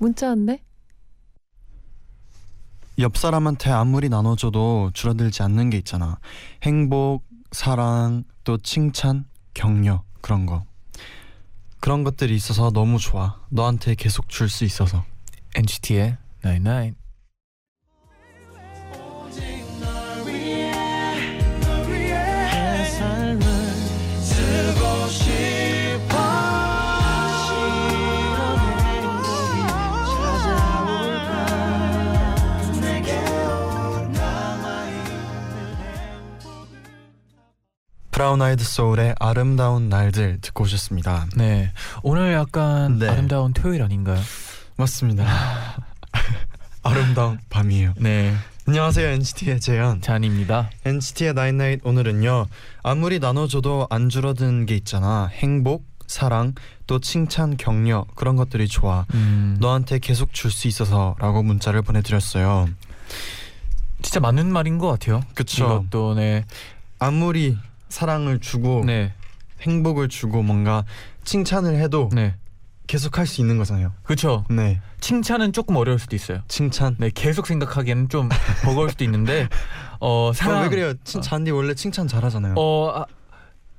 문자인데? 옆 사람한테 아무리 나눠줘도 줄어들지 않는 게 있잖아. 행복, 사랑, 또 칭찬, 격려 그런 거. 그런 것들이 있어서 너무 좋아. 너한테 계속 줄 수 있어서. NCT의 99. 브라운 아이드 소울의 아름다운 날들 듣고 오셨습니다. 네. 오늘 약간 네. 아름다운 토요일 아닌가요? 맞습니다. 아름다운 밤이에요. 네. 안녕하세요 NCT의 재현. 쟈니입니다. NCT의 night night 오늘은요 아무리 나눠줘도 안 줄어든 게 있잖아 행복 사랑 또 칭찬 격려 그런 것들이 좋아 음, 너한테 계속 줄 수 있어서라고 문자를 보내드렸어요 진짜 맞는 말인 것 같아요. 그쵸 이것도 네. 아무리 사랑을 주고 네. 행복을 주고 뭔가 칭찬을 해도 네. 계속 할 수 있는 거잖아요 그렇죠. 네 칭찬은 조금 어려울 수도 있어요. 칭찬 네, 계속 생각하기에는 좀 버거울 수도 있는데 어, 사랑 아, 왜 그래요 칭, 잔디 원래 칭찬 잘하잖아요 어, 아,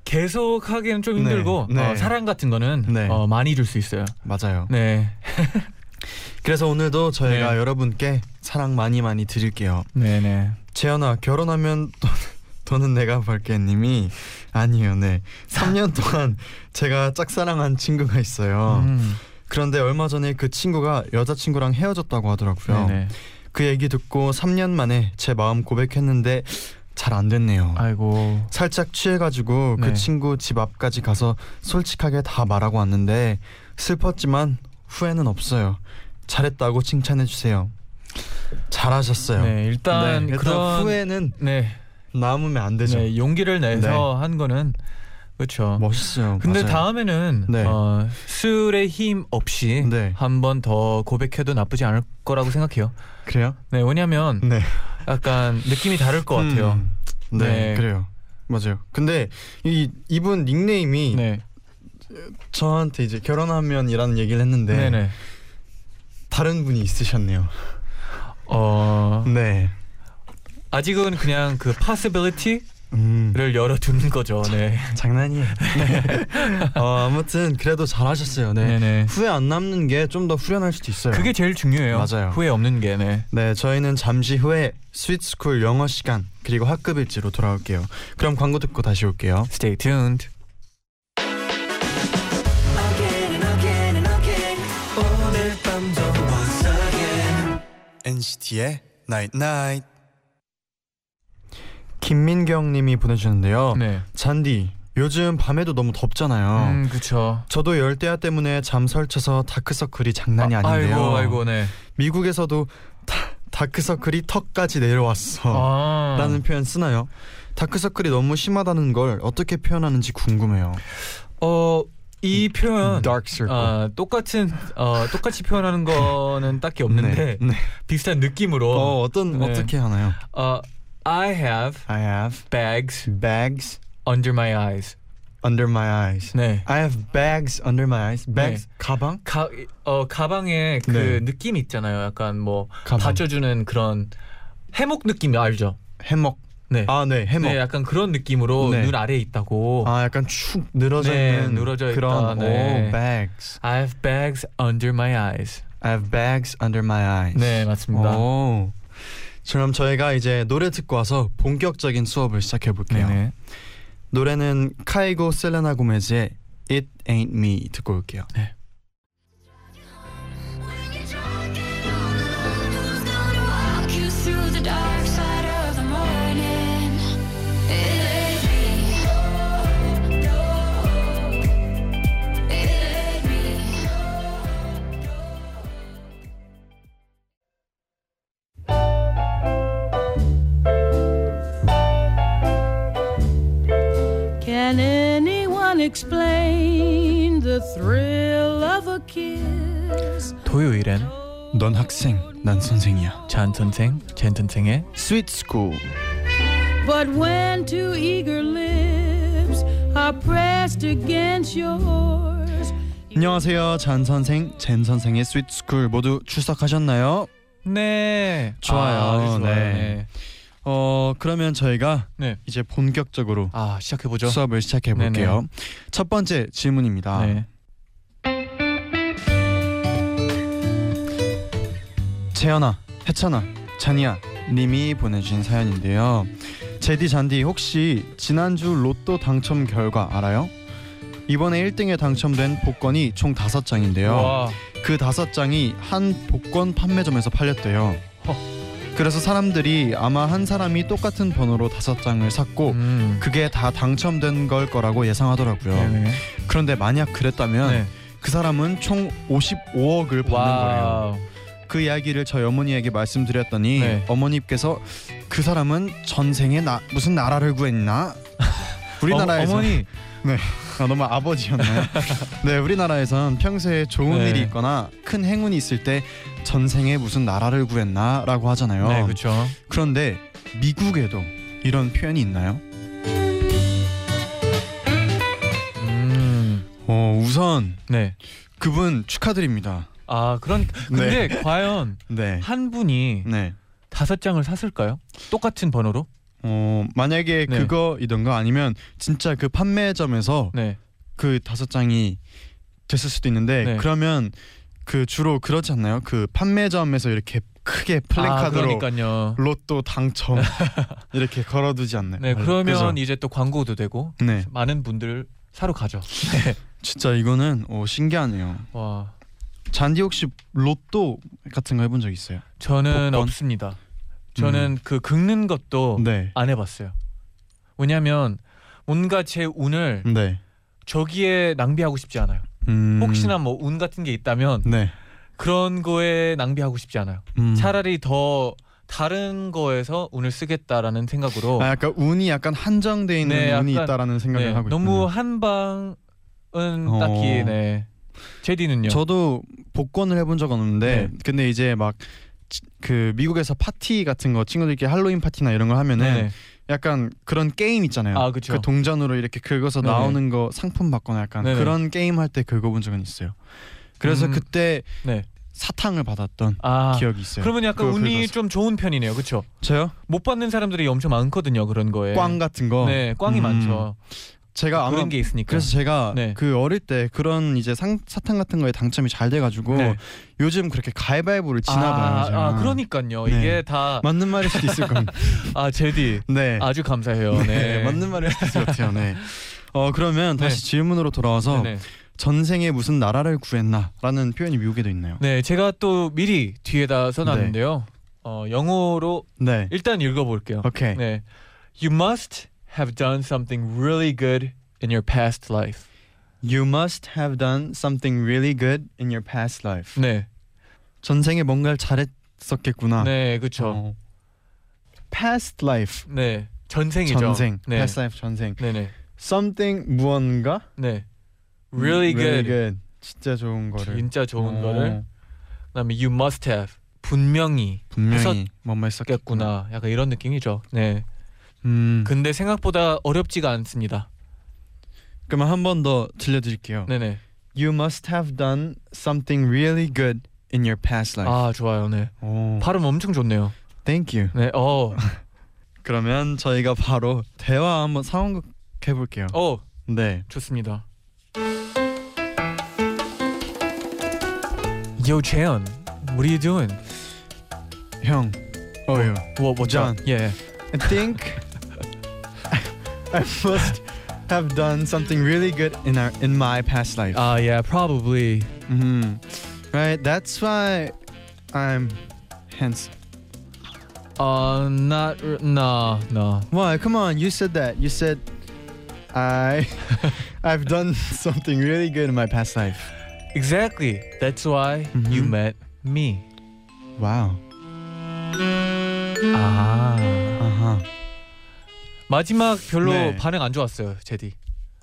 계속 하기에는 좀 네, 힘들고 네. 어, 사랑 같은 거는 네. 어, 많이 줄 수 있어요. 맞아요 네. 그래서 오늘도 저희가 네. 여러분께 사랑 많이 많이 드릴게요 네, 네. 재현아 결혼하면 돈, 돈은 내가 벌게 님이 아니에요 네. 3년 동안 제가 짝사랑한 친구가 있어요. 음, 그런데 얼마 전에 그 친구가 여자친구랑 헤어졌다고 하더라고요. 네, 네. 그 얘기 듣고 3년 만에 제 마음 고백했는데 잘 안 됐네요. 아이고. 살짝 취해가지고 네. 그 친구 집 앞까지 가서 솔직하게 다 말하고 왔는데 슬펐지만 후회는 없어요. 잘했다고 칭찬해 주세요. 잘하셨어요. 네, 일단 네, 일단 그런 후회는 네, 남으면 안 되죠. 네, 용기를 내서 한 거는 그렇죠. 멋있어요. 근데 맞아요. 다음에는 네. 어, 술의 힘 없이 네. 한번 더 고백해도 나쁘지 않을 거라고 생각해요. 그래요? 네, 왜냐하면 네. 약간 느낌이 다를 것 같아요. 음, 네, 네. 그래요. 맞아요. 근데 이 이분 닉네임이 네, 저한테 이제 결혼하면이라는 얘기를 했는데 네, 네. 다른 분이 있으셨네요. 어, 네. 아직은 그냥 그 possibility를 음, 열어두는 거죠. 네, 장난이에요. 네. 어, 아무튼 그래도 잘하셨어요. 네. 네, 네. 후회 안 남는 게 좀 더 후련할 수도 있어요. 그게 제일 중요해요. 맞아요. 후회 없는 게. 네. 네, 저희는 잠시 후에 sweet school 영어 시간 그리고 학급 일지로 돌아올게요. 그럼 광고 듣고 다시 올게요. Stay tuned. NCT의 Night Night. 김민경 님이 보내주셨는데요. 네. 잔디, 요즘 밤에도 너무 덥잖아요. 음, 그렇죠. 저도 열대야 때문에 잠 설쳐서 다크서클이 장난이 아, 닌데요 아이고, 아이고, 네. 미국에서도 다, 다크서클이 턱까지 내려왔어. 아, 라는 표현 쓰나요? 다크서클이 너무 심하다는 걸 어떻게 표현하는지 궁금해요. 어, 이 표현. 아, 똑같은 어, 똑같이 표현하는 거는 딱히 없는데 네, 네. 비슷한 느낌으로 어, 어떤 네. 어떻게 하나요? 어, I have I have bags bags under my eyes. under my eyes. 네. I have bags under my eyes. bags 가방? 가, 어, 가방에 그 네. 느낌 있잖아요. 약간 뭐 가방. 받쳐주는 그런 해목 느낌 알죠? 해먹. 네. 아, 네, 해먹. 네, 약간 그런 느낌으로 네. 눈 아래에 있다고. 아, 약간 축 늘어져 네, 있는 늘어져 그런 있다, 네. 오, bags. I have bags under my eyes. I have bags under my eyes. 네, 맞습니다. 오. 그럼 저희가 이제 노래 듣고 와서 본격적인 수업을 시작해 볼게요. 네네. 노래는 카이고 셀레나 고메즈의 It Ain't Me 듣고 올게요. 네. Explain the thrill of a kiss. 토요일엔 넌 학생, 난 선생이야. 쟌 선생, 잰 선생의 sweet school. But when two eager lips are pressed against yours, 안녕하세요, 쟌 선생, 잰 선생의 sweet school 모두 출석하셨나요? 네 좋아요. 아, 아주 좋아요. 네. 네. 어 그러면 저희가 네. 이제 본격적으로 아 시작해 보죠. 수업을 시작해 볼게요. 첫 번째 질문입니다. 네. 채연아, 해찬아, 잔이야 님이 보내주신 사연인데요. 제디 잔디 혹시 지난주 로또 당첨 결과 알아요? 이번에 1등에 당첨된 복권이 총 5장인데요. 와. 그 5장이 한 복권 판매점에서 팔렸대요. 허. 그래서 사람들이 아마 한 사람이 똑같은 번호로 5장을 샀고 음. 그게 다 당첨된 걸 거라고 예상하더라고요. 네네. 그런데 만약 그랬다면 네. 그 사람은 총 55억을 받는. 와우. 그 이야기를 저희 어머니에게 말씀드렸더니 네. 어머니께서 그 사람은 전생에 나 무슨 나라를 구했나? 우리나라에서 어, 어머니 아, 너무 아버지였나요? 네, 우리나라에선 평소에 좋은 네. 일이 있거나 큰 행운이 있을 때 전생에 무슨 나라를 구했나라고 하잖아요. 네 그렇죠. 그런데 미국에도 이런 표현이 있나요? 음. 어, 우선 네. 그분 축하드립니다. 아 그런 근데 과연 네. 한 분이 네. 다섯 장을 샀을까요? 똑같은 번호로? 어, 만약에 네. 그거이던가 아니면 진짜 그 판매점에서 네. 그 다섯 장이 됐을 수도 있는데 네. 그러면 그 주로 그렇지 않나요? 그 판매점에서 이렇게 크게 플래카드로 아. 로또 당첨 이렇게 걸어두지 않나요? 네 그러면 그죠? 이제 또 광고도 되고 네 많은 분들 사러 가죠. 진짜 이거는 오, 신기하네요. 와 잔디 혹시 로또 같은 거 해본 적 있어요? 저는 복권? 없습니다. 저는 그 긁는 것도 네. 안 해봤어요. 왜냐하면 뭔가 제 운을 네. 저기에 낭비하고 싶지 않아요. 음, 혹시나 뭐 운 같은 게 있다면 네. 그런 거에 낭비하고 싶지 않아요. 음. 차라리 더 다른 거에서 운을 쓰겠다라는 생각으로 아, 약간 운이 약간 한정돼 있는 네, 운이 약간- 있다라는 생각을 네, 하고 너무 있군요. 한 방은 어. 딱히 네. 제디는요. 저도 복권을 해본 적 없는데 네. 근데 이제 막 그 미국에서 파티 같은 거 친구들끼리 할로윈 파티나 이런 거 하면은 네. 약간 그런 게임 있잖아요. 아, 그쵸. 그 동전으로 이렇게 긁어서 네네. 나오는 거 상품 받거나 약간 네네. 그런 게임 할 때 긁어본 적은 있어요. 그래서 음. 그때 네. 사탕을 받았던 아 기억이 있어요. 그러면 약간 운이 긁어서. 좀 좋은 편이네요. 그렇죠? 저요? 못 받는 사람들이 엄청 많거든요. 그런 거에. 꽝 같은 거. 네, 꽝이 음. 많죠. 제가 아마 그런 게 있으니까. 그래서 제가 네. 그 어릴 때 그런 이제 상, 사탕 같은 거에 당첨이 잘 돼가지고 네. 요즘 그렇게 가위바위보를 지나 봐요. 아, 제가. 아, 그러니까요. 네. 이게 다 맞는 말일 수도 있을 겁니다. 아, 제디. 네. 아주 감사해요. 네. 네, 맞는 말일 수도 있을 것 같아요. 네. 어 그러면 네. 다시 질문으로 돌아와서 네, 네. 전생에 무슨 나라를 구했나라는 표현이 미국에도 있나요? 네, 제가 또 미리 뒤에다 써놨는데요. 어, 영어로 네. 일단 읽어볼게요. 오케이. 네, You must have done something really good in your past life. You must have done something really good in your past life. 네, 전생에 뭔가를 잘했었겠구나. 네, 그렇죠. 어. Past life. 네, 전생이죠. 전생. 네, Past life 전생. 네, 네, Something 무언가? 네. Really good. 진짜 좋은 거를. 진짜 좋은 어, 거를. 그다음에 You must have 분명히 분명히 뭐뭐 했었겠구나. 약간 이런 느낌이죠. 네. 음. 근데 생각보다 어렵지가 않습니다. 그러면 한 번 더 들려드릴게요. 네네. You must have done something really good in your past life. 아 좋아요. 네. 오. 발음 엄청 좋네요. Thank you. 네. 어. 그러면 저희가 바로 대화 한번 상황극 해볼게요. 어 네. 좋습니다. Yo, Cheon, what are you doing? 형. 어요. What, what's John. up? Yeah. I think I must have done something really good in our in my past life. Ah, uh, yeah, probably. Mm-hmm. Right. That's why I'm handsome. Uh, not r- no no. Why? Come on. You said that. You said I I've done something really good in my past life. Exactly. That's why mm-hmm. you met me. Wow. Ah. Uh huh. 마지막 별로 네. 반응 안 좋았어요, 제디.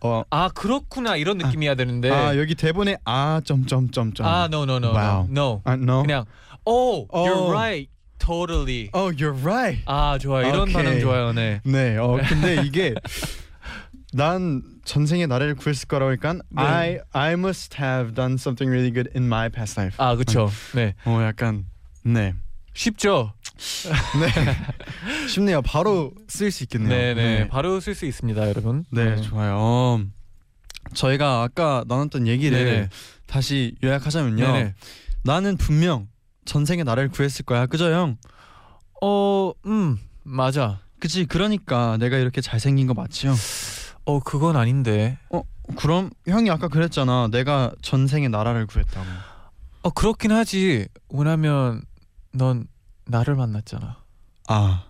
어, 아 그렇구나 이런 느낌이야 되는데. 아 여기 대본에 아 점점점점. 아 no no no Wow. no no. 아 no. 그냥 oh you're Oh. right totally. Oh, you're right. 아 좋아요 이런 오케이. 반응 좋아요 네. 네. 어 근데 이게 난 전생에 나를 구했을 거라고 하니까 네. I I must have done something really good in my past life. 아 그렇죠. 네어 약간 네. 쉽죠. 네. 쉽네요. 바로 쓸 수 있겠네요. 네네 바로 쓸 수 있습니다 여러분. 네, 좋아요. 어, 저희가 아까 나눴던 얘기를 네네. 다시 요약하자면요. 네네. 나는 분명 전생에 나를 구했을 거야. 그죠, 형? 어 음 맞아. 그치 그러니까 내가 이렇게 잘생긴 거 맞지요? 어 그건 아닌데. 그럼 형이 아까 그랬잖아 내가 전생에 나라를 구했다고 어 그렇긴 하지. 왜냐면 넌 나를 만났잖아. 아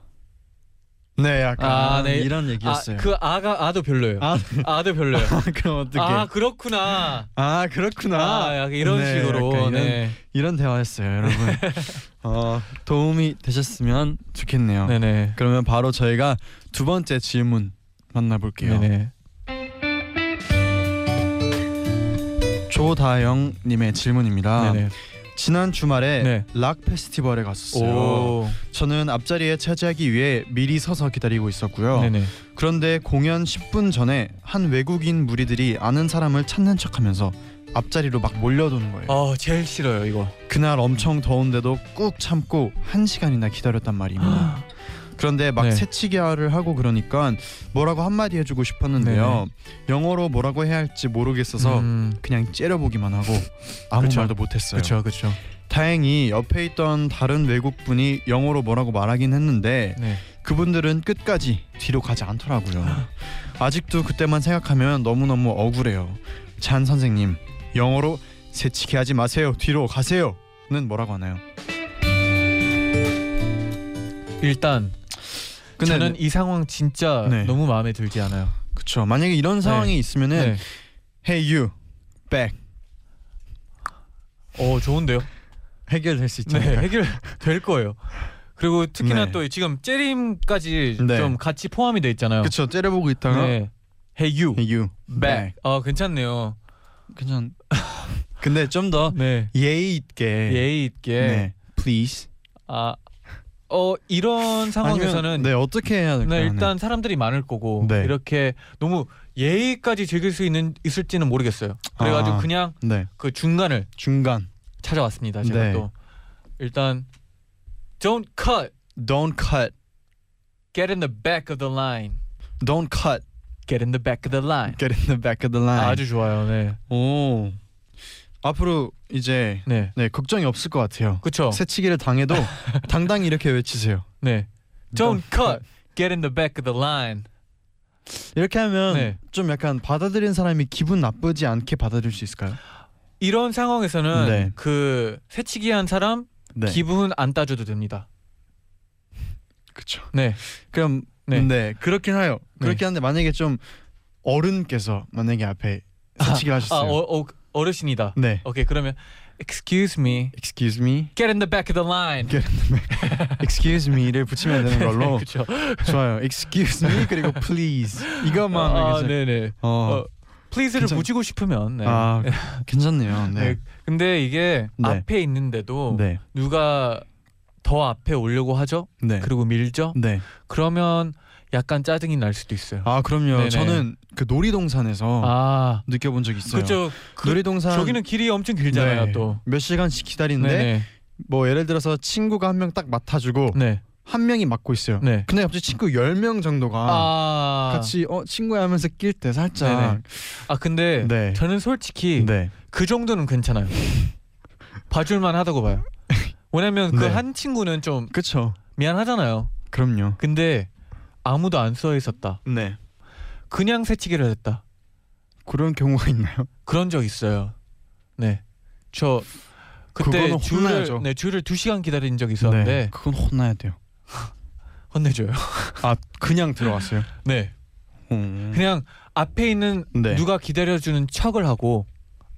네, 약간 아, 네. 이런 얘기였어요. 아 그 아가 아도 별로예요. 아, 아도 별로예요. 그럼 어떻게? 아 아, 그렇구나. 그렇구나. 아 약간 이런 네, 식으로. 약간 이런, 네. 이런 대화였어요, 여러분. 어, 도움이 되셨으면 좋겠네요. 네네. 그러면 바로 저희가 두 번째 질문 만나볼게요. 네네. 조다영님의 질문입니다. 네네. 지난 주말에 네. 락 페스티벌에 갔었어요. 오. 저는 앞자리에 차지하기 위해 미리 서서 기다리고 있었고요. 네네. 그런데 공연 10분 전에 한 외국인 무리들이 아는 사람을 찾는 척하면서 앞자리로 막 몰려드는 거예요. 어 제일 싫어요 이거. 그날 엄청 더운데도 꾹 참고 한 시간이나 기다렸단 말입니다. 그런데 막 네. 새치기를 하고 그러니까 뭐라고 한마디 해주고 싶었는데요. 영어로 뭐라고 해야 할지 모르겠어서 음, 그냥 째려보기만 하고 아무 그쵸. 말도 못했어요. 그렇죠 그렇죠. 다행히 옆에 있던 다른 외국 분이 영어로 뭐라고 말하긴 했는데 네. 그분들은 끝까지 뒤로 가지 않더라고요. 아직도 그때만 생각하면 너무너무 억울해요. 잔 선생님, 영어로 새치기 하지 마세요. 뒤로 가세요.는 뭐라고 하나요? 일단 근데 저는 이 상황 진짜 네. 너무 마음에 들지 않아요. 그쵸. 만약에 이런 상황이 있으면은 네. Hey you, back 어 좋은데요. 해결될 수네 있잖아요. 해결 될 거예요. 그리고 특히나 네. 또 지금 째림까지 네. 좀 같이 포함이 돼 있잖아요. 그쵸. 째려보고 있다가 네. Hey you Hey you, back. 어 괜찮네요. 괜찮. 근데 좀더 네. 예의 있게. 예의 있게. 네. Please. 아. 어 이런 상황에서는 아니면, 네 어떻게 해야 될까요? 네, 일단 사람들이 많을 거고 네. 이렇게 너무 예의까지 즐길 수 있는 있을지는 모르겠어요. 그래가지고 아. 그냥 네 그 중간을 중간. 찾아왔습니다. 제가 네. 또 일단 don't cut, Don't cut. get in the back of the line, Don't cut. get in the back of the line. Get in the back of the line. 아주 좋아요. 네, 오. 앞으로 이제 네, 네 걱정이 없을 것 같아요. 그렇죠. 새치기를 당해도 당당히 이렇게 외치세요. 네, don't cut, get in the back of the line. 이렇게 하면 네. 좀 약간 받아들인 사람이 기분 나쁘지 않게 받아들일 수 있을까요? 이런 상황에서는 네. 그 새치기한 사람 네. 기분 안 따져도 됩니다. 그렇죠. 네, 그럼 네. 네, 그렇긴 해요. 네. 하는데 만약에 좀 어른께서 만약에 앞에 새치기를 아 하셨어요. 어, 어, 어르신이다. 네. 오케이 그러면 excuse me, Excuse me. get in the back of the line. Get Excuse me를 붙이면 되는 걸로 그렇죠. 좋아요. Excuse me 그리고 please 이것만 아, 알겠어요. 네네. 어, 어, please를 괜찮- 붙이고 싶으면. 네. 아 괜찮네요. 네. 네. 근데 이게 네. 앞에 있는데도 네. 누가 더 앞에 오려고 하죠? 네. 그리고 밀죠? 네. 그러면 약간 짜증이 날 수도 있어요. 아 그럼요. 네네. 저는 그 놀이동산에서 아, 느껴본 적 있어요. 그죠. 그, 놀이동산 저기는 길이 엄청 길잖아요, 네, 또. 몇 시간씩 기다리는데 네네. 뭐 예를 들어서 친구가 한 명 딱 맡아주고 네. 한 명이 맡고 있어요. 네. 근데 갑자기 친구 10명 정도가 아, 같이 어 친구야 하면서 낄 때 살짝 네네. 아 근데 네. 저는 솔직히 네. 그 정도는 괜찮아요. 봐줄만 하다고 봐요. 왜냐면 그 네. 한 친구는 좀 그쵸 미안하잖아요. 그럼요. 근데 아무도 안 써 있었다. 네. 그냥 새치기를 했다. 그런 경우가 있나요? 그런 적 있어요. 네. 저 그때 줄을 혼나야죠. 네, 줄을 2시간 기다린 적이 있었는데 네. 그건 혼나야 돼요. 혼내줘요. 아 그냥 들어갔어요. 네. 음. 그냥 앞에 있는 네. 누가 기다려주는 척을 하고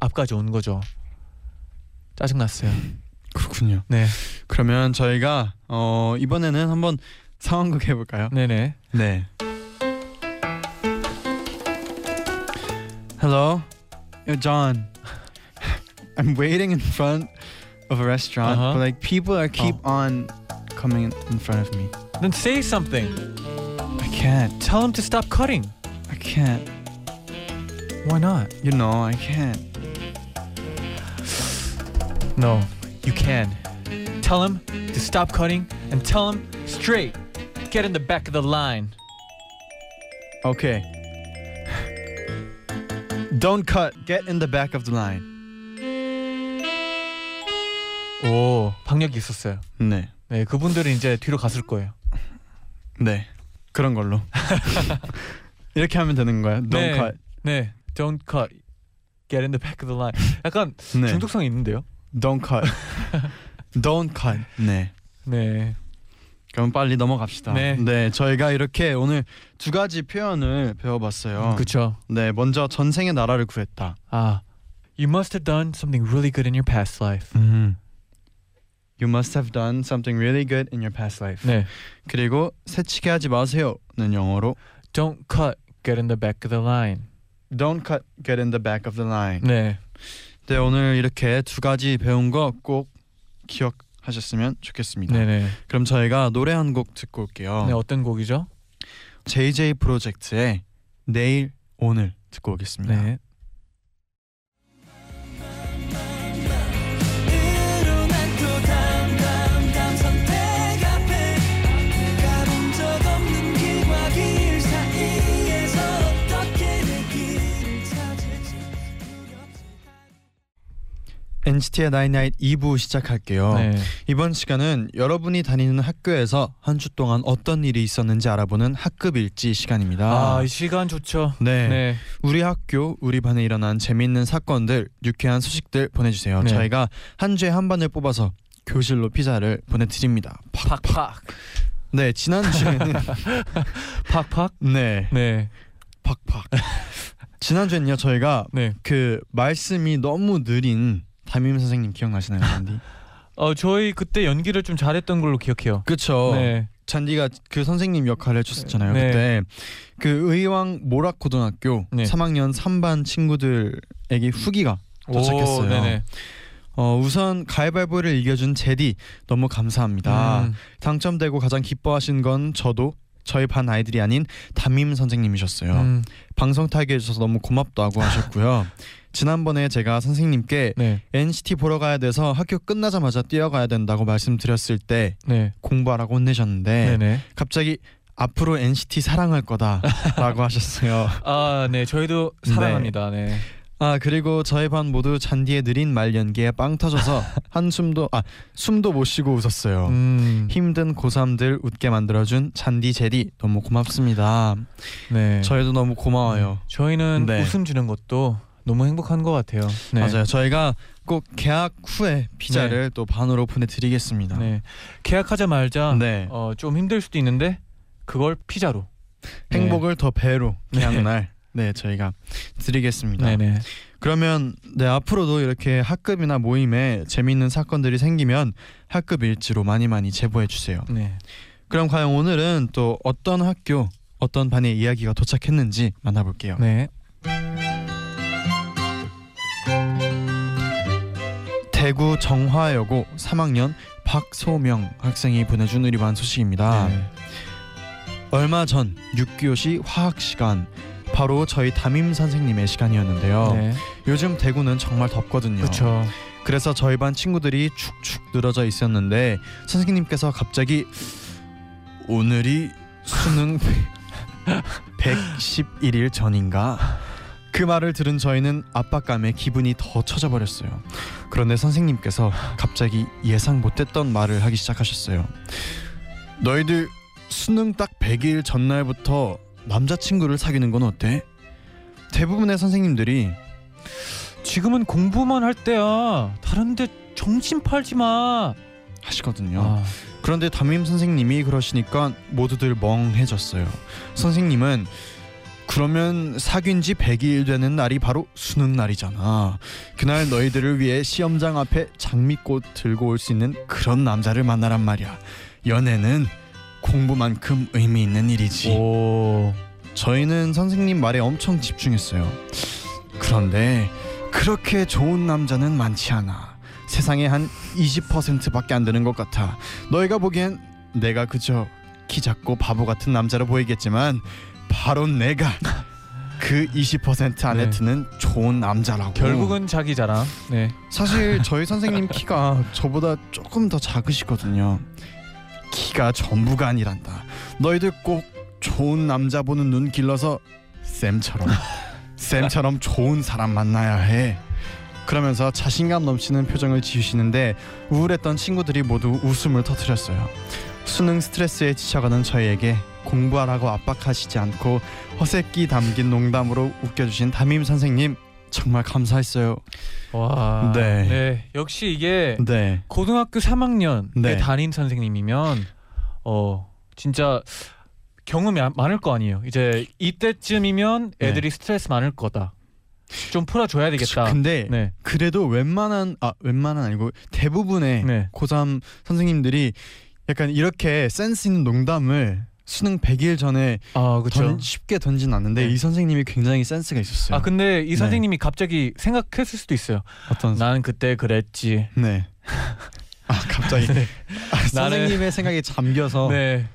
앞까지 온 거죠. 짜증 났어요. 그렇군요. 네. 그러면 저희가 어 이번에는 한번 상황극 해볼까요? 네네. 네. Hello, Yo, John. I'm waiting in front of a restaurant, Uh-huh. but like people are keep on coming in front of me. Then say something. I can't. Tell him to stop cutting. I can't. Why not? You know, I can't. No, you can. Tell him to stop cutting and tell him straight. Get in the back of the line. Okay. Don't cut. Get in the back of the line. 오, 박력이 있었어요. 네. 네, 그분들은 이제 뒤로 갔을 거예요. 네. 그런 걸로. 이렇게 하면 되는 거야. Don't 네. cut. 네, don't cut. Get in the back of the line. 약간 네. 중독성이 있는데요. Don't cut. Don't cut. 네. 네. 그럼 빨리 넘어갑시다. 네. 저희가 이렇게 오늘 두 가지 표현을 배워봤어요. 그렇죠. 네, 먼저 전생의 나라를 구했다. 아, you must have done something really good in your past life. 음. You must have done something really good in your past life. 네, 그리고 새치기 하지 마세요는 영어로 don't cut. Get in the back of the line. Don't cut, get in the back of the line. 네, 네, 오늘 이렇게 두 가지 배운 거 꼭 기억 하셨으면 좋겠습니다. 네, 네. 그럼 저희가 노래 한 곡 듣고 올게요. 네, 어떤 곡이죠? JJ 프로젝트의 내일 오늘 듣고 오겠습니다. 네. NCT의 나인나잇 2부 시작할게요. 네. 이번 시간은 여러분이 다니는 학교에서 한 주 동안 어떤 일이 있었는지 알아보는 학급 일지 시간입니다. 아, 이 시간 좋죠. 네. 네. 우리 학교, 우리 반에 일어난 재미있는 사건들, 유쾌한 소식들 보내주세요. 네. 저희가 한 주에 한 반을 뽑아서 교실로 피자를 보내드립니다. 팍팍. 네, 지난주에는 팍팍. 네, 네. 팍팍. 지난주에는요 저희가 네. 그 말씀이 너무 느린 담임 선생님 기억나시나요, 잔디? 어, 저희 그때 연기를 좀 잘했던 걸로 기억해요. 그쵸. 네. 잔디가 그 선생님 역할을 해줬었잖아요. 네. 그때 그 의왕 모락 고등학교 네. 3학년 3반 친구들에게 후기가 도착했어요. 오, 네네. 어, 우선 가위바위보를 이겨준 제디 너무 감사합니다. 음, 당첨되고 가장 기뻐하신 건 저도 저희 반 아이들이 아닌 담임 선생님이셨어요. 음, 방송 타게 해주셔서 너무 고맙다고 하셨고요. 지난번에 제가 선생님께 네. NCT 보러 가야 돼서 학교 끝나자마자 뛰어가야 된다고 말씀드렸을 때 네. 공부하라고 혼내셨는데 네네. 갑자기 앞으로 NCT 사랑할 거다라고 하셨어요. 아, 네. 저희도 사랑합니다. 네. 아 그리고 저희 반 모두 잔디의 느린 말 연기에 빵 터져서 한숨도 아 숨도 못 쉬고 웃었어요. 음. 힘든 고3들 웃게 만들어준 잔디 제디 너무 고맙습니다. 네. 저희도 너무 고마워요. 저희는 네. 웃음 주는 것도 너무 행복한 것 같아요. 네. 맞아요. 저희가 꼭 계약 후에 피자를 또 반으로 보내드리겠습니다. 네. 계약하자마자 네. 어, 좀 힘들 수도 있는데 그걸 피자로. 네. 행복을 더 배로 네. 계약 날 네 저희가 드리겠습니다. 네네. 그러면 네 앞으로도 이렇게 학급이나 모임에 재미있는 사건들이 생기면 학급 일지로 많이 많이 제보해 주세요. 네. 그럼 과연 오늘은 또 어떤 학교 어떤 반의 이야기가 도착했는지 만나볼게요. 네. 대구 정화여고 3학년 박소명 학생이 보내준 우리 반 소식입니다. 네. 얼마 전 6교시 화학 시간 바로 저희 담임 선생님의 시간이었는데요. 네. 요즘 대구는 정말 덥거든요. 그렇죠. 그래서 저희 반 친구들이 축축 늘어져 있었는데 선생님께서 갑자기 오늘이 수능 111일 전인가 그 말을 들은 저희는 압박감에 기분이 더 처져 버렸어요. 그런데 선생님께서 갑자기 예상 못했던 말을 하기 시작하셨어요. 너희들 수능 딱 100일 전날부터 남자친구를 사귀는 건 어때? 대부분의 선생님들이 지금은 공부만 할 때야. 다른데 정신 팔지 마. 하시거든요. 아, 그런데 담임 선생님이 그러시니까 모두들 멍해졌어요. 선생님은 그러면 사귄 지 100일 되는 날이 바로 수능 날이잖아. 그날 너희들을 위해 시험장 앞에 장미꽃 들고 올 수 있는 그런 남자를 만나란 말이야. 연애는 공부만큼 의미 있는 일이지. 오. 저희는 선생님 말에 엄청 집중했어요. 그런데 그렇게 좋은 남자는 많지 않아. 세상에 한 20%밖에 안 되는 것 같아. 너희가 보기엔 내가 그저 키 작고 바보 같은 남자로 보이겠지만 바로 내가 그 20% 안에 네. 드는 좋은 남자라고. 결국은 자기 자랑. 네. 사실 저희 선생님 키가 저보다 조금 더 작으시거든요. 키가 전부가 아니란다. 너희들 꼭 좋은 남자 보는 눈 길러서 쌤처럼 쌤처럼 좋은 사람 만나야 해. 그러면서 자신감 넘치는 표정을 지으시는데 우울했던 친구들이 모두 웃음을 터뜨렸어요. 수능 스트레스에 지쳐가는 저희에게 공부하라고 압박하시지 않고 허세끼 담긴 농담으로 웃겨주신 담임 선생님 정말 감사했어요. 와. 네. 역시 이게 네. 고등학교 3학년의 네. 담임 선생님이면 어 진짜 경험이 아- 많을 거 아니에요. 이제 이때쯤이면 네. 애들이 스트레스 많을 거다. 좀 풀어줘야 되겠다. 근데 네. 그래도 웬만한 아 웬만한 아니고 대부분의 네. 고3 선생님들이 약간 이렇게 센스 있는 농담을 수능 100일 전에 아 그렇죠. 던, 쉽게 던진 않는데 네. 이 선생님이 굉장히 센스가 있었어요. 아 근데 이 네. 선생님이 갑자기 생각했을 수도 있어요. 어떤 나는 그때 그랬지. 네. 아 갑자기 네. 아, 선생님의 생각에 잠겨서 네.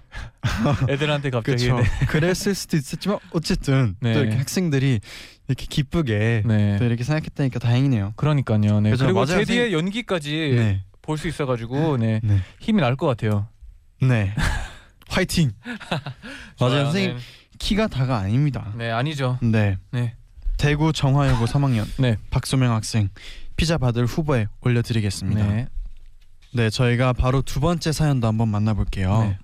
애들한테 갑자기. 네. 그랬을 수도 있었지만 어쨌든 네. 또 이렇게 학생들이 이렇게 기쁘게 네. 또 이렇게 생각했다니까 다행이네요. 그러니까요. 네. 그리고 맞아요. 제디의 연기까지 네. 볼수 있어가지고 네. 네. 힘이 날 것 같아요. 네. 화이팅. 맞아요. 선생님 키가 다가 아닙니다. 네. 네 아니죠. 네. 네. 대구 정화여고 3학년 네. 박소명 학생 피자 받을 후보에 올려드리겠습니다. 네. 네. 저희가 바로 두 번째 사연도 한번 만나볼게요. 네.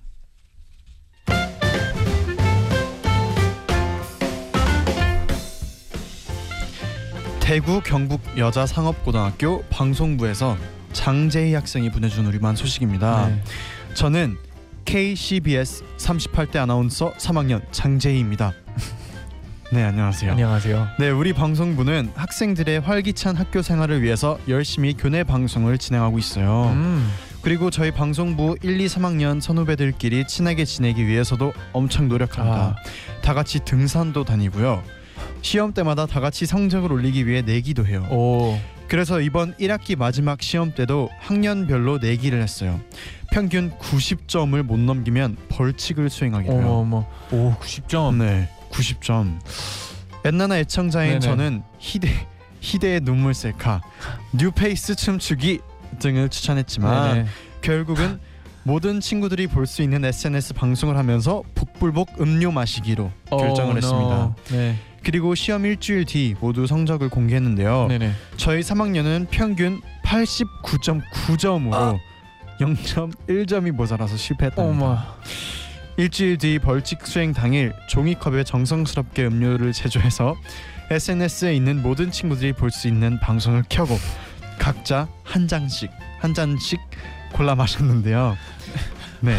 대구 경북 여자 상업고등학교 방송부에서 장재희 학생이 보내준 우리만 소식입니다. 네. 저는 KCBS 38대 아나운서 3학년 장재희입니다. 네 안녕하세요. 안녕하세요. 네, 우리 방송부는 학생들의 활기찬 학교 생활을 위해서 열심히 교내 방송을 진행하고 있어요. 음. 그리고 저희 방송부 1, 2, 3학년 선후배들끼리 친하게 지내기 위해서도 엄청 노력합니다. 다 같이 등산도 다니고요. 시험 때마다 다 같이 성적을 올리기 위해 내기도 해요. 오. 그래서 이번 1학기 마지막 시험 때도 학년별로 내기를 했어요. 평균 90점을 못 넘기면 벌칙을 수행하기로 해요. 어머. 오 90점. 네, 90점. 엔나나 애청자인 네네. 저는 희대 희대의 눈물 셀카, New Face 춤추기 등을 추천했지만 네네. 결국은 모든 친구들이 볼 수 있는 SNS 방송을 하면서 복불복 음료 마시기로 결정을 어, 했습니다. no. 네. 그리고 시험 일주일 뒤 모두 성적을 공개했는데요. 네네. 저희 3학년은 평균 89.9점으로 아. 0.1점이 모자라서 실패했답니다. 어머. 일주일 뒤 벌칙 수행 당일 종이컵에 정성스럽게 음료를 제조해서 SNS에 있는 모든 친구들이 볼 수 있는 방송을 켜고 각자 한 잔씩 한 잔씩 골라 마셨는데요. 네,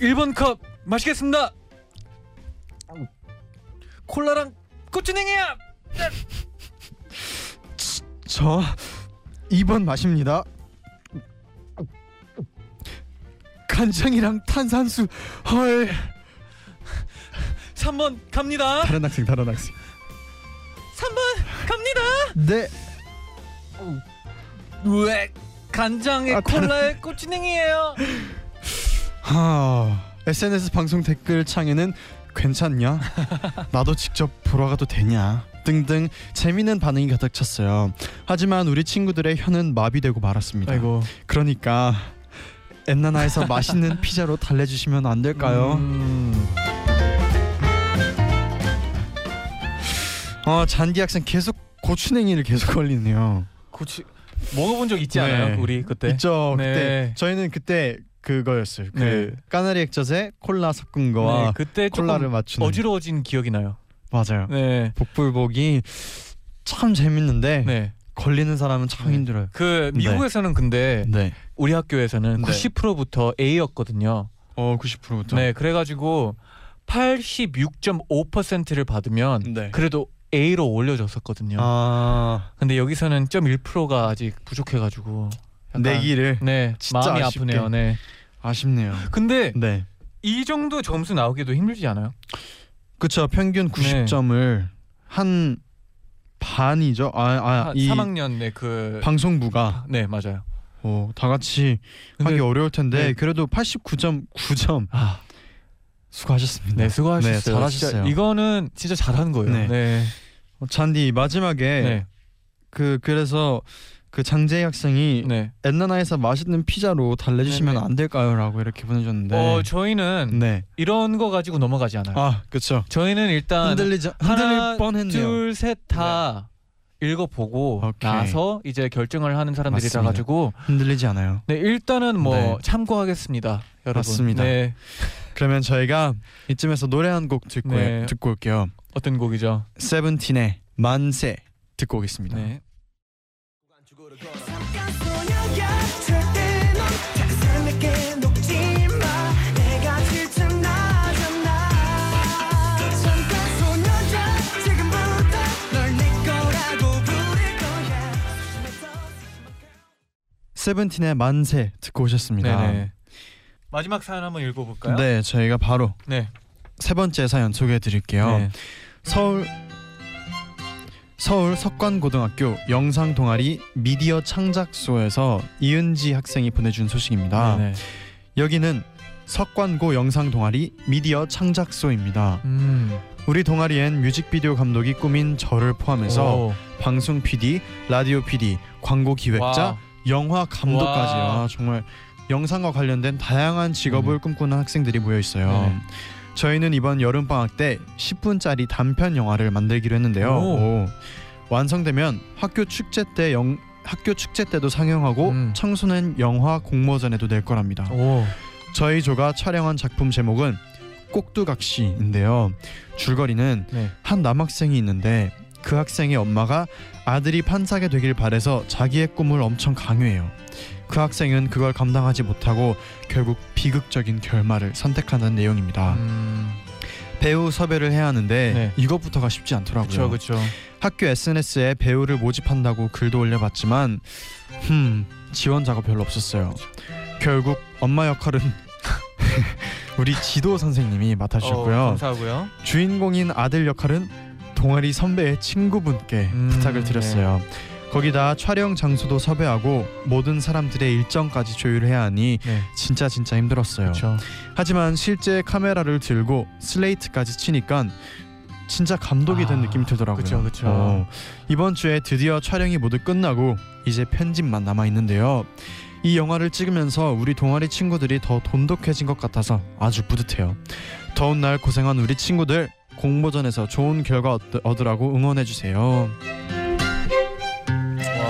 1번 컵 마시겠습니다. 콜라랑 고추냉이야. 저 2번 마십니다. 간장이랑 탄산수 헐 3번 갑니다. 다른 학생 다른 학생 3번 갑니다. 네 왜 간장에 아, 콜라에 고추냉이에요. 하, SNS 방송 댓글 창에는 괜찮냐? 나도 직접 보러 가도 되냐? 등등 재미있는 반응이 가득 찼어요. 하지만 우리 친구들의 혀는 마비되고 말았습니다. 아이고. 그러니까 엔나나에서 맛있는 피자로 달래주시면 안 될까요? 음. 어 잔디 학생 계속 고추냉이를 계속 걸리네요. 고추 먹어본 적 있지 네. 않아요? 우리 그때. 있죠. 네. 그때 저희는 그때 그거였어요. 그 네. 까나리 액젓에 콜라 섞은 거와 네, 그때 콜라를 맞추는 어지러워진 기억이 나요. 맞아요. 네. 복불복이 참 재밌는데 네. 걸리는 사람은 참 네. 힘들어요. 그 미국에서는 근데 네. 우리 학교에서는 네. 90%부터 A였거든요. 어 90%부터. 네, 그래가지고 86.5%를 받으면 네. 그래도 A로 올려줬었거든요. 아 근데 여기서는 0.1%가 아직 부족해가지고 내기를 네 마음이 아쉽게. 아프네요. 네. 아쉽네요. 근데 네. 이 정도 점수 나오기도 힘들지 않아요? 그쵸 평균 90점을 한 반이죠. 한 아아이 3학년 네그 방송부가 네 맞아요. 어, 다 같이 하기 어려울 텐데 네. 그래도 89.9점 아, 수고하셨습니다. 네 수고하셨어요. 네, 잘하셨어요. 진짜 이거는 진짜 잘한 거예요. 네. 네. 어, 잔디 마지막에 네. 그 그래서 그 장재희 학생이 네. 엔나나에서 맛있는 피자로 달래주시면 네, 네. 안 될까요?라고 이렇게 보내줬는데. 어 저희는 네. 이런 거 가지고 넘어가지 않아요. 아 그렇죠. 저희는 일단 흔들리자 하나 흔들릴 뻔했네요. 둘셋다 읽어보고 오케이. 나서 이제 결정을 하는 사람들이라 맞습니다. 가지고 흔들리지 않아요. 네 일단은 뭐 네. 참고하겠습니다, 여러분. 맞습니다. 네 그러면 저희가 이쯤에서 노래 한 곡 듣고 네. 듣고 올게요. 어떤 곡이죠? 세븐틴의 만세 듣고 오겠습니다. 네. 세븐틴의 만세 듣고 오셨습니다. 네네. 마지막 사연 한번 읽어볼까요? 네, 저희가 바로 네. 세 번째 사연 소개해 드릴게요. 네. 서울 서울 석관고등학교 영상 동아리 미디어 창작소에서 이은지 학생이 보내준 소식입니다. 네네. 여기는 석관고 영상 동아리 미디어 창작소입니다. 음. 우리 동아리엔 뮤직비디오 감독이 꾸민 저를 포함해서 오. 방송 PD, 라디오 PD, 광고 기획자, 와. 영화 감독까지 와. 아, 정말 영상과 관련된 다양한 직업을 음. 꿈꾸는 학생들이 모여 있어요. 네네. 저희는 이번 여름 방학 때 10분짜리 단편 영화를 만들기로 했는데요. 오. 오. 완성되면 학교 축제 때 영, 학교 축제 때도 상영하고 음. 청소년 영화 공모전에도 낼 거랍니다. 오. 저희 조가 촬영한 작품 제목은 꼭두각시인데요. 줄거리는 네. 한 남학생이 있는데 그 학생의 엄마가 아들이 판사가 되길 바래서 자기의 꿈을 엄청 강요해요. 그 학생은 그걸 감당하지 못하고 결국 비극적인 결말을 선택하는 내용입니다. 음. 배우 섭외를 해야 하는데 네. 이것부터가 쉽지 않더라고요. 그렇죠, 그렇죠. 학교 SNS에 배우를 모집한다고 글도 올려봤지만 흠 지원 작업 별로 없었어요. 결국 엄마 역할은 우리 지도 선생님이 맡아주셨고요. 어, 감사하고요. 주인공인 아들 역할은 동아리 선배의 친구분께 음, 부탁을 드렸어요. 거기다 촬영 장소도 섭외하고 모든 사람들의 일정까지 조율해야 하니 네. 진짜 진짜 힘들었어요. 그렇죠. 하지만 실제 카메라를 들고 슬레이트까지 치니까 진짜 감독이 된 아, 느낌이 들더라고요. 그쵸, 그쵸. 어, 이번 주에 드디어 촬영이 모두 끝나고 이제 편집만 남아 있는데요. 이 영화를 찍으면서 우리 동아리 친구들이 더 돈독해진 것 같아서 아주 뿌듯해요. 더운 날 고생한 우리 친구들 공모전에서 좋은 결과 얻- 얻으라고 응원해 주세요.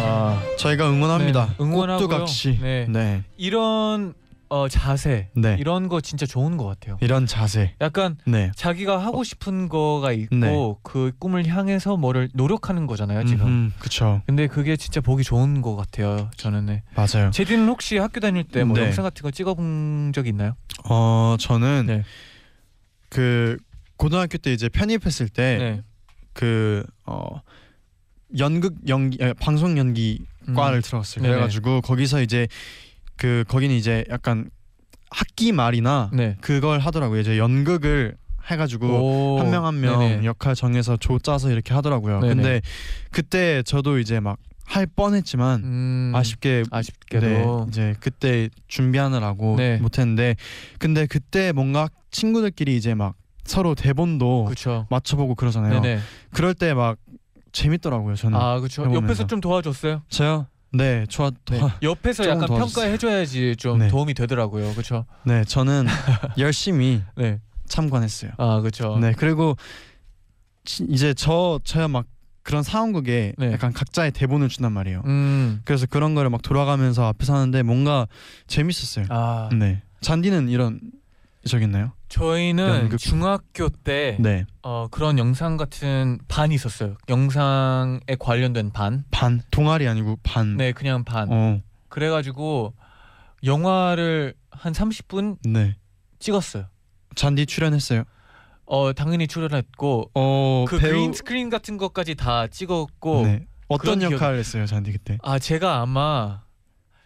와. 저희가 응원합니다. 네, 응원하고요. 꼭두각시. 네. 네. 이런 어, 자세 네. 이런 거 진짜 좋은 것 같아요. 이런 자세. 약간 네. 자기가 하고 싶은 거가 있고 네. 그 꿈을 향해서 뭐를 노력하는 거잖아요 지금. 음, 그쵸. 근데 그게 진짜 보기 좋은 것 같아요. 저는 네. 맞아요. 제디는 혹시 학교 다닐 때뭐 네. 영상 같은 거 찍어본 적 있나요? 어 저는 네. 그 고등학교 때 이제 편입했을 때 네. 그어 연극 연기 아, 방송 연기 음. 과를 들어갔어요. 네네. 그래가지고 거기서 이제 그 거기는 이제 약간 학기 말이나 네. 그걸 하더라고요. 이제 연극을 해가지고 오. 한명 한 명. 역할 정해서 조 짜서 이렇게 하더라고요. 네네. 근데 그때 저도 이제 막 할 뻔했지만 음. 아쉽게 아쉽게도 네, 이제 그때 준비하느라고 네. 못했는데 근데 그때 뭔가 친구들끼리 이제 막 서로 대본도 그렇죠. 맞춰보고 그러잖아요. 네네. 그럴 때 막 재밌더라고요. 저는 아 그렇죠. 해보면서. 옆에서 좀 도와줬어요. 저요. 네, 좋아. 네. 도와- 옆에서 조금 약간 도와줬어요. 평가해줘야지 좀 네. 도움이 되더라고요. 그렇죠. 네, 저는 열심히 네. 참관했어요. 아 그렇죠. 네, 그리고 치- 이제 저 저야 막 그런 상황극에 네. 약간 각자의 대본을 준단 말이에요. 음. 그래서 그런 거를 막 돌아가면서 앞에서 하는데 뭔가 재밌었어요. 아 네. 잔디는 이런 적 있나요? 저희는 연극. 중학교 때 네. 어, 그런 영상 같은 반이 있었어요. 영상에 관련된 반. 반 동아리 아니고 반. 네, 그냥 반. 어. 그래가지고 영화를 한 30분 네. 찍었어요. 잔디 출연했어요. 어 당연히 출연했고 어, 그 그린 스크린 같은 것까지 다 찍었고 네. 어떤 역할을 했어요, 잔디 그때? 아 제가 아마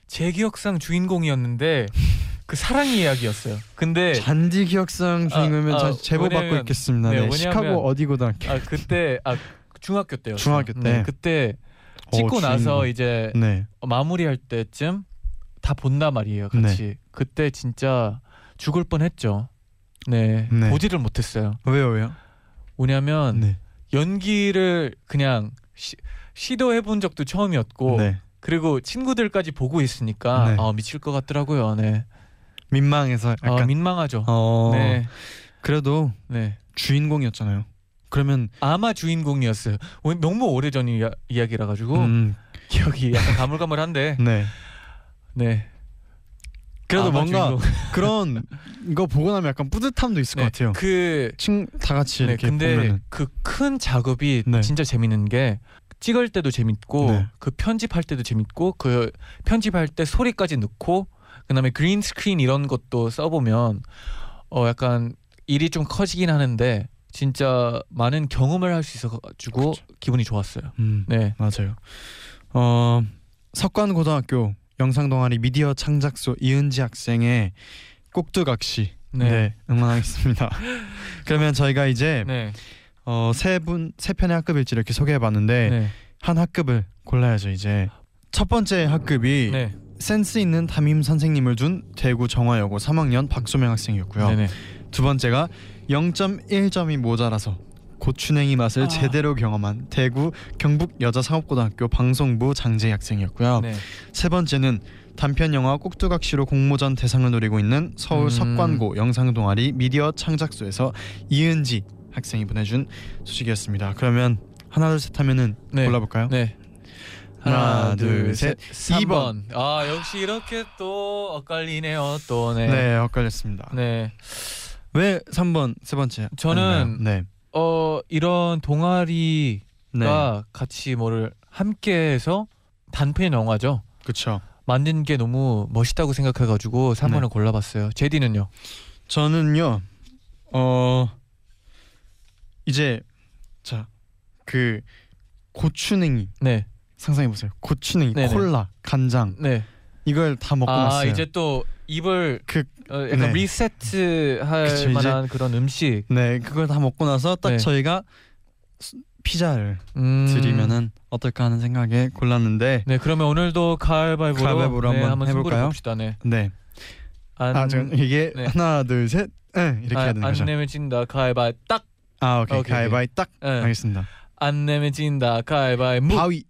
제 기억상 주인공이었는데 그 사랑 이야기였어요. 근데 잔디 기억상 주인공이면 아, 자- 아, 제보 받고 왜냐면- 있겠습니다. 네, 네, 왜냐면- 시카고 어디 고등학교? 아 그때 아 중학교 때였어요. 중학교 때? 네, 그때 찍고 어, 나서. 이제 네. 마무리할 때쯤 다 본단 말이에요. 같이. 그때 진짜 죽을 뻔했죠. 네, 네. 보지를 못했어요. 왜요 왜요? 뭐냐면 네. 연기를 그냥 시, 시도해본 적도 처음이었고 네. 그리고 친구들까지 보고 있으니까 네. 아, 미칠 것 같더라고요. 네, 민망해서 아, 약간 민망하죠. 어 네, 그래도 네. 주인공이었잖아요. 그러면 아마 주인공이었어요. 오- 너무 오래전 이야, 이야기라 가지고 음, 기억이 약간 가물가물한데 네. 네. 그래도 뭔가 주인공. 그런 거 보고 나면 약간 뿌듯함도 있을 네, 것 같아요. 그 친다 같이 네, 이렇게 근데 그 큰 작업이 네. 진짜 재밌는 게 찍을 때도 재밌고 네. 그 편집할 때도 재밌고 그 편집할 때 소리까지 넣고 그다음에 그린 스크린 이런 것도 써보면 어 약간 일이 좀 커지긴 하는데 진짜 많은 경험을 할 수 있어가지고 그렇죠. 기분이 좋았어요. 음, 네, 맞아요. 어 석관고등학교 영상 동아리 미디어 창작소 이은지 학생의 꼭두각시 네. 네, 응원하겠습니다. 그러면 저희가 이제 네, 어세분세 편의 학급 일지 이렇게 소개해봤는데 네, 한 학급을 골라야죠 이제 첫 번째 학급이 네, 센스 있는 담임 선생님을 둔 대구 정화여고 3학년 박소명 학생이었고요. 네, 네. 두 번째가 0.1점이 모자라서 고추냉이 맛을 아. 제대로 경험한 대구 경북 여자상업고등학교 방송부 장재 학생이었고요. 네. 세 번째는 단편 영화 꼭두각시로 공모전 대상을 노리고 있는 서울 음. 석관고 영상 동아리 미디어 창작소에서 이은지 학생이 보내준 소식이었습니다. 그러면 하나 둘 셋 하면은 네. 골라볼까요? 네. 하나, 둘, 셋. 3번. 아, 역시 이렇게 또 엇갈리네요. 또 네. 네, 엇갈렸습니다. 네. 왜 3번 세 번째? 저는-? 네. 어, 이런 동아리가 네. 같이 뭐를 함께 해서 단편 영화죠. 그렇죠. 만든 게 너무 멋있다고 생각해 가지고 3번을 네. 골라 봤어요. 제디는요? 저는요. 어 이제 자 그 고추냉이 네. 상상해 보세요. 고추냉이, 네네. 콜라, 간장 네. 이걸 다 먹고 아, 났어요. 이제 또 입을 그 어, 약간 네. 리세트 할 그쵸, 이제- 만한 그런 음식. 네 그걸 다 먹고 나서 딱 네. 저희가 스- 피자를 음. 드리면은 어떨까 하는 생각에 골랐는데 네, 그러면 오늘도 가위바위보로, 가위바위보로 네, 한번 해볼까요? 봅시다. 네. 네. 안, 아, 저 이게 네. 하나, 둘, 셋, 응, 이렇게 아, 해야 되는 안 거죠. 내면 진다. 가위바위 딱. 아, 오케이. 오케이, 가위바위 딱 네. 하겠습니다. 안 내면 진다. 가위바위 무. 바위.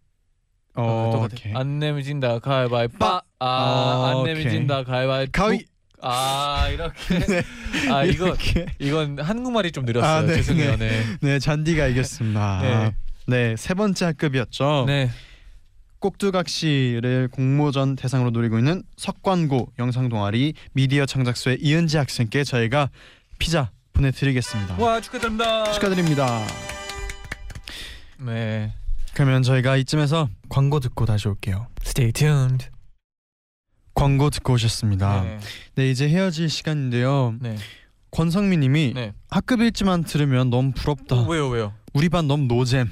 어, 어, 똑같아. 오케이. 안 내면 진다. 가위바위 빠. 아, 어, 안 내면 오케이. 진다. 가위바위 가위. 무. 아, 이렇게. 네. 아, 이거 이렇게. 이건 한국말이 좀 느렸어요. 아, 네, 죄송해요. 네. 네, 잔디가 이겼습니다. 네. 네, 세 번째 학급이었죠. 네. 꼭두각시를 공모전 대상으로 노리고 있는 석관고 영상 동아리 미디어 창작소의 이은지 학생께 저희가 피자 보내드리겠습니다. 와, 축하드립니다. 축하드립니다. 네. 그러면 저희가 이쯤에서 광고 듣고 다시 올게요. Stay tuned. 광고 듣고 오셨습니다. 네. 네, 이제 헤어질 시간인데요. 네. 권성민님이 네. 학급 일지만 들으면 너무 부럽다. 어, 왜요, 왜요? 우리 반 너무 노잼.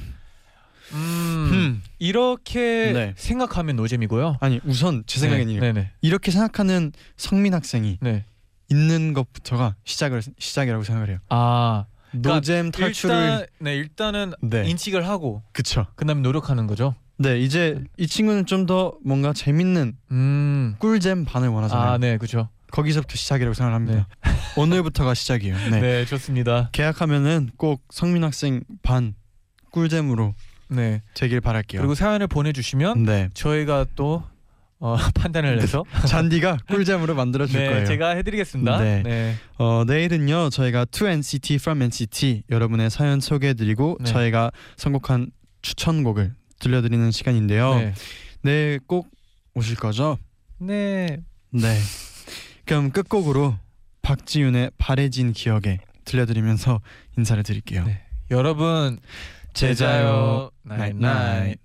음. 음. 이렇게 네. 생각하면 노잼이고요. 아니 우선 제 생각에는 네, 네, 이렇게 생각하는 성민 학생이 네. 있는 것부터가 시작을 시작이라고 생각을 해요. 아, 그러니까 노잼 탈출을 일단 네, 일단은 네 인식을 하고 그쵸. 그다음에 노력하는 거죠. 네 이제 이 친구는 좀 더 뭔가 재밌는 음. 꿀잼 반을 원하잖아요. 아, 네, 그렇죠. 거기서부터 시작이라고 생각을 합니다. 오늘부터가 시작이에요. 네. 네. 좋습니다. 계약하면은 꼭 성민 학생 반 꿀잼으로 네. 되길 바랄게요. 그리고 사연을 보내 주시면 네 저희가 또 어, 판단을 해서 잔디가 꿀잼으로 만들어 줄 네, 거예요. 제가 해 드리겠습니다. 네. 네. 어, 내일은요 저희가 To NCT From NCT 여러분의 사연 소개해드리고 네. 저희가 선곡한 추천곡을 들려드리는 시간인데요. 네. 내일 꼭 오실 거죠? 네. 네. 그럼 끝곡으로 박지윤의 바래진 기억에 들려드리면서 인사를 드릴게요. 네. 여러분 제자요 나잇나잇